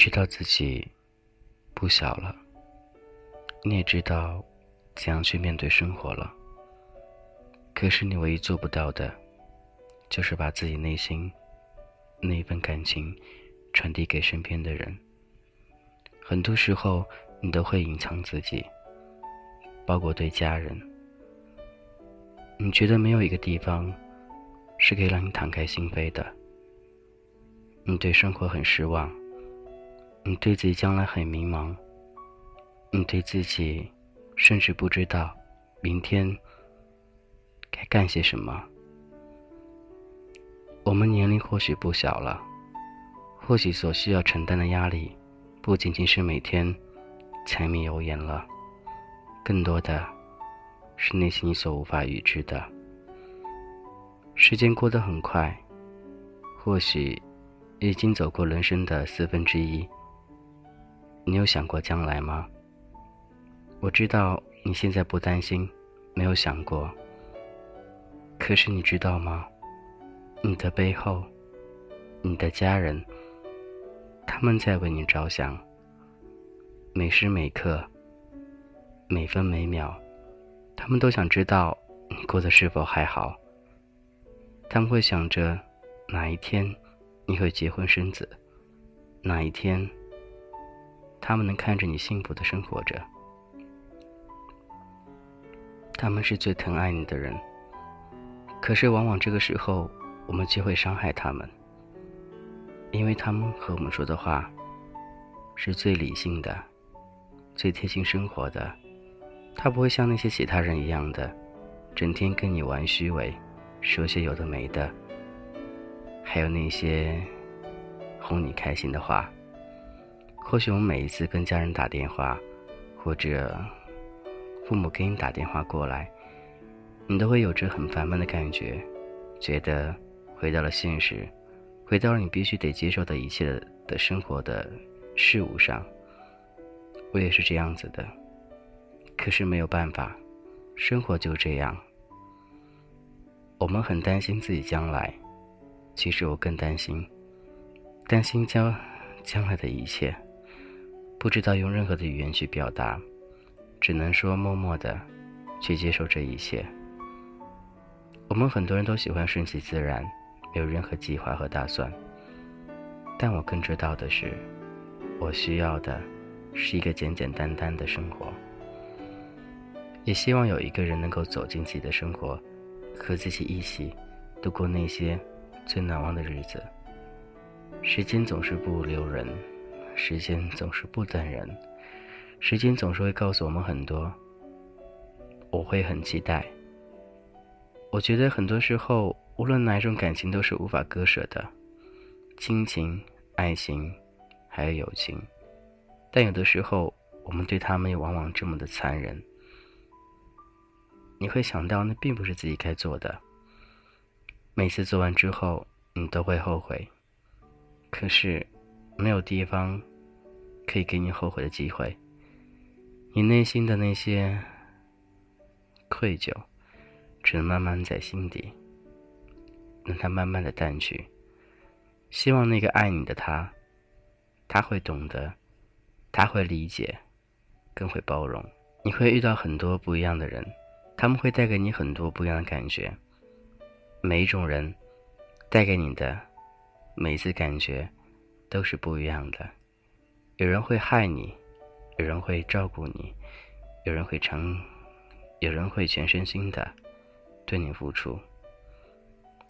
知道自己不小了，你也知道怎样去面对生活了。可是你唯一做不到的，就是把自己内心那一份感情传递给身边的人。很多时候，你都会隐藏自己，包括对家人。你觉得没有一个地方是可以让你敞开心扉的。你对生活很失望，你对自己将来很迷茫，你对自己甚至不知道明天。该干些什么？我们年龄或许不小了，或许所需要承担的压力，不仅仅是每天柴米油盐了，更多的是内心所无法预知的。时间过得很快，或许已经走过人生的四分之一。你有想过将来吗？我知道你现在不担心，没有想过。可是你知道吗？你的背后，你的家人，他们在为你着想。每时每刻，每分每秒，他们都想知道你过得是否还好。他们会想着哪一天你会结婚生子，哪一天他们能看着你幸福的生活着。他们是最疼爱你的人。可是，往往这个时候，我们却会伤害他们，因为他们和我们说的话是最理性的、最贴近生活的。他不会像那些其他人一样的，整天跟你玩虚伪，说些有的没的，还有那些哄你开心的话。或许我们每一次跟家人打电话，或者父母给你打电话过来。你都会有着很烦闷的感觉，觉得回到了现实，回到了你必须得接受的一切的生活的事物上。我也是这样子的，可是没有办法，生活就这样。我们很担心自己将来，其实我更担心，担心将将来的一切，不知道用任何的语言去表达，只能说默默的去接受这一切。我们很多人都喜欢顺其自然，没有任何计划和打算。但我更知道的是，我需要的是一个简简单单的生活。也希望有一个人能够走进自己的生活，和自己一起度过那些最难忘的日子。时间总是不留人，时间总是不等人，时间总是会告诉我们很多。我会很期待。我觉得很多时候，无论哪一种感情都是无法割舍的，亲情、爱情，还有友情。但有的时候，我们对他们又往往这么的残忍。你会想到，那并不是自己该做的。每次做完之后，你都会后悔。可是，没有地方可以给你后悔的机会。你内心的那些愧疚。只能慢慢在心底，让它慢慢的淡去。希望那个爱你的他，他会懂得，他会理解，更会包容。你会遇到很多不一样的人，他们会带给你很多不一样的感觉。每一种人带给你的每一次感觉都是不一样的。有人会害你，有人会照顾你，有人会成，有人会全身心的。对你付出，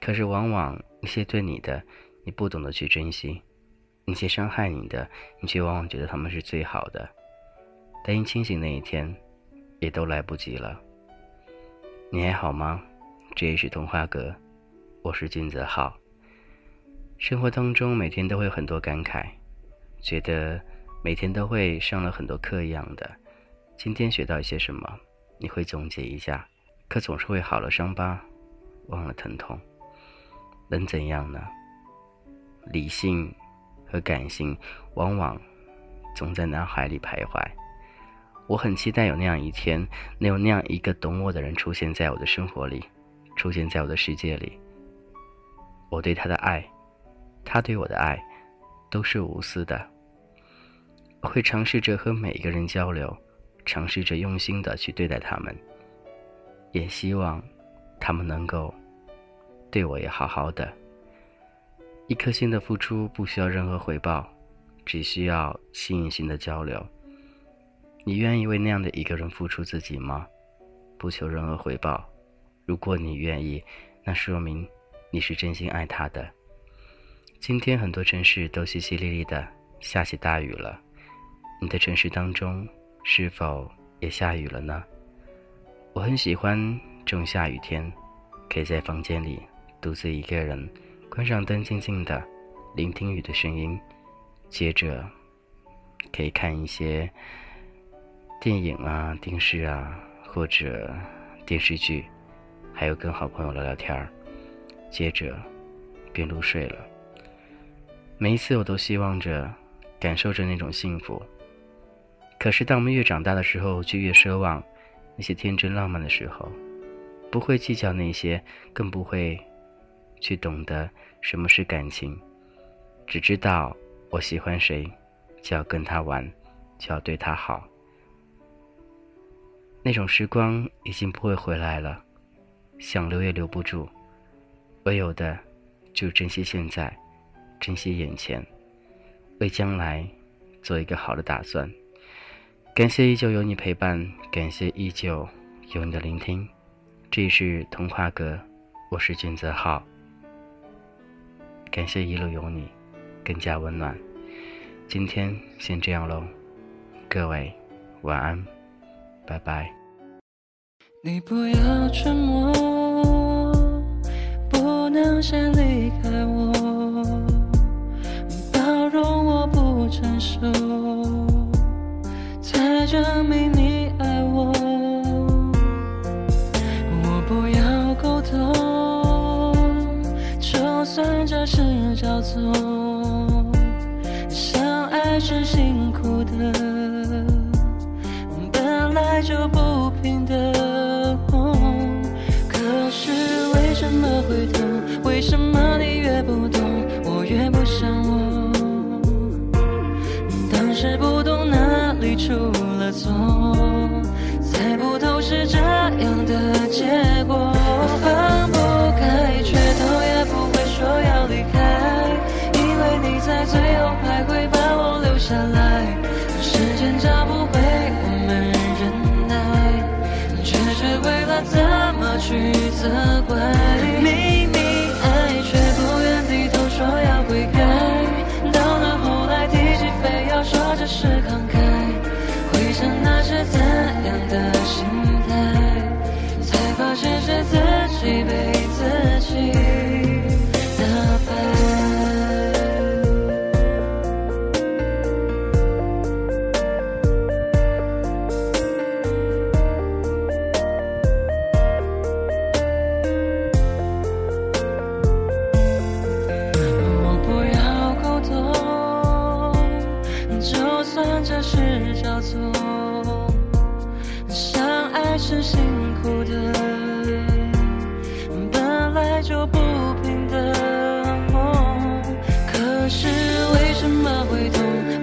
可是往往那些对你的，你不懂得去珍惜；那些伤害你的，你却往往觉得他们是最好的。但一清醒那一天，也都来不及了。你还好吗？这里是童话阁，我是金泽浩。生活当中每天都会有很多感慨，觉得每天都会上了很多课一样的。今天学到一些什么？你会总结一下？可总是会好了伤疤，忘了疼痛，能怎样呢？理性和感性往往总在脑海里徘徊。我很期待有那样一天，能有那样一个懂我的人出现在我的生活里，出现在我的世界里。我对他的爱，他对我的爱，都是无私的，会尝试着和每一个人交流，尝试着用心的去对待他们，也希望他们能够对我也好好的。一颗心的付出不需要任何回报，只需要心与心的交流。你愿意为那样的一个人付出自己吗？不求任何回报。如果你愿意，那说明你是真心爱他的。今天很多城市都淅淅沥沥的下起大雨了，你的城市当中是否也下雨了呢？我很喜欢这种下雨天，可以在房间里独自一个人。关上灯，静静的聆听雨的声音，接着可以看一些电影啊、电视啊，或者电视剧，还有跟好朋友聊聊天儿，接着便入睡了。每一次我都希望着感受着那种幸福，可是当我们越长大的时候，就越奢望那些天真浪漫的时候，不会计较那些，更不会。去懂得什么是感情，只知道我喜欢谁，就要跟他玩，就要对他好。那种时光已经不会回来了，想留也留不住，唯有的就珍惜现在，珍惜眼前，为将来做一个好的打算。感谢依旧有你陪伴，感谢依旧有你的聆听。这里是童话阁，我是君泽浩。感谢一路有你，更加温暖。今天先这样喽，各位晚安，拜拜。你不要沉默，不能先离开叫做相爱是辛苦的，本来就不平等。可是为什么会痛？为什么你越不懂，我越不想我？当时不懂哪里出了错，猜不透是这去责怪。明明爱，却不愿低头说要悔改，到了后来提起，非要说这是慷慨，回想那是怎样的心态，才发现是自己被是为什么会痛？